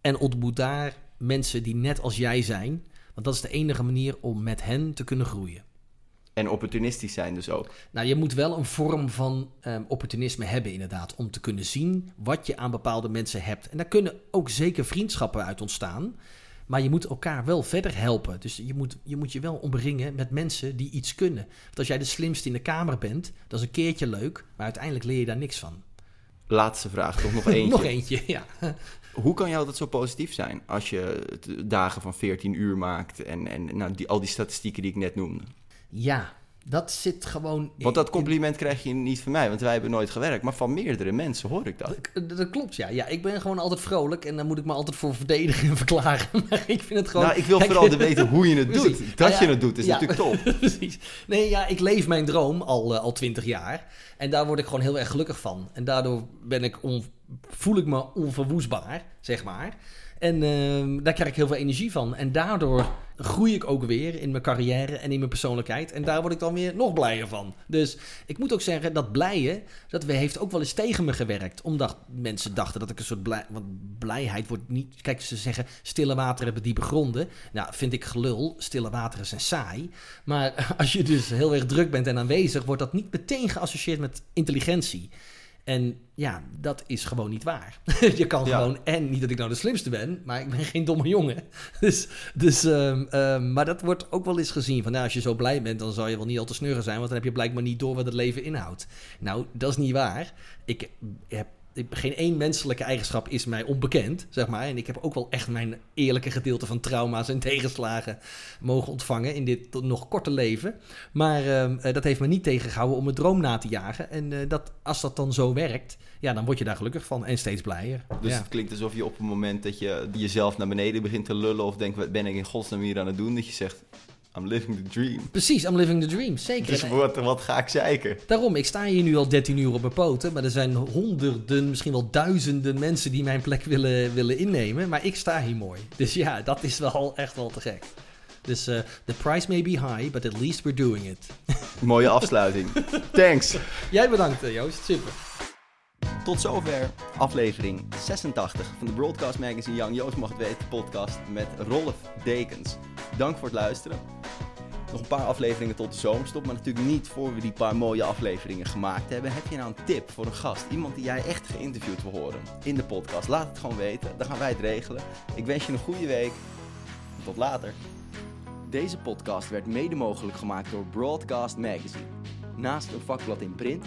en ontmoet daar mensen die net als jij zijn, want dat is de enige manier om met hen te kunnen groeien. En opportunistisch zijn dus ook. Nou, je moet wel een vorm van ehm, opportunisme hebben, inderdaad. Om te kunnen zien wat je aan bepaalde mensen hebt. En daar kunnen ook zeker vriendschappen uit ontstaan. Maar je moet elkaar wel verder helpen. Dus je moet, je moet je wel omringen met mensen die iets kunnen. Want als jij de slimste in de kamer bent, dat is een keertje leuk. Maar uiteindelijk leer je daar niks van. Laatste vraag, toch nog [LAUGHS] eentje. Nog eentje, ja. [LAUGHS] Hoe kan jou dat zo positief zijn als je dagen van 14 uur maakt en, en nou, die, al die statistieken die ik net noemde? Ja, dat zit gewoon... Want dat compliment krijg je niet van mij, want wij hebben nooit gewerkt, maar van meerdere mensen hoor ik dat. Dat, dat klopt, ja. ja. Ik ben gewoon altijd vrolijk en daar moet ik me altijd voor verdedigen en [LAUGHS] verklaren. Maar ik vind het gewoon... Nou, ik wil vooral te weten hoe je het [LAUGHS] doet. Dat Nou je het doet is ja. natuurlijk top. [LAUGHS] Precies. Nee, ja, ik leef mijn droom al, eh, al 20 jaar. En daar word ik gewoon heel erg gelukkig van. En daardoor ben ik on- voel ik me onverwoestbaar, zeg maar. En ehm, daar krijg ik heel veel energie van. En daardoor groei ik ook weer in mijn carrière en in mijn persoonlijkheid. En daar word ik dan weer nog blijer van. Dus ik moet ook zeggen, dat blijen, dat heeft ook wel eens tegen me gewerkt. Omdat mensen dachten dat ik een soort blij... Want blijheid wordt niet... Kijk, ze zeggen stille wateren hebben diepe gronden. Nou, vind ik gelul. Stille wateren zijn saai. Maar [LAUGHS] als je dus heel erg druk bent en aanwezig... wordt dat niet meteen geassocieerd met intelligentie. En ja, dat is gewoon niet waar. [LAUGHS] je kan Ja. gewoon, en niet dat ik nou de slimste ben, maar ik ben geen domme jongen. [LAUGHS] Dus, dus ehm, ehm, maar dat wordt ook wel eens gezien van, nou, als je zo blij bent, dan zou je wel niet al te sneuren zijn, want dan heb je blijkbaar niet door wat het leven inhoudt. Nou, dat is niet waar. Ik heb geen één menselijke eigenschap is mij onbekend, zeg maar. En ik heb ook wel echt mijn eerlijke gedeelte van trauma's en [LAUGHS] tegenslagen mogen ontvangen in dit nog korte leven. Maar ehm, eh, dat heeft me niet tegengehouden om mijn droom na te jagen. En eh, dat, als dat dan zo werkt, ja, dan word je daar gelukkig van en steeds blijer. Dus ja. het klinkt alsof je op het moment dat je jezelf naar beneden begint te lullen of denkt, wat ben ik in godsnaam hier aan het doen, dat je zegt, I'm living the dream. Precies, I'm living the dream, zeker. Dus wat, wat ga ik zeiken? Daarom, ik sta hier nu al 13 uur op mijn poten, maar er zijn honderden, misschien wel duizenden mensen die mijn plek willen, willen innemen. Maar ik sta hier mooi. Dus ja, dat is wel echt wel te gek. Dus eh the price may be high, but at least we're doing it. Mooie afsluiting. [LAUGHS] Thanks. Jij bedankt, eh, Joost. Super. Tot zover aflevering 86 van de Broadcast Magazine Young Joost Mag Het Weten podcast met Rolf Dekens. Dank voor het luisteren. Nog een paar afleveringen tot de zomerstop, maar natuurlijk niet voor we die paar mooie afleveringen gemaakt hebben. Heb je nou een tip voor een gast? Iemand die jij echt geïnterviewd wil horen in de podcast? Laat het gewoon weten, dan gaan wij het regelen. Ik wens je een goede week. Tot later. Deze podcast werd mede mogelijk gemaakt door Broadcast Magazine. Naast een vakblad in print,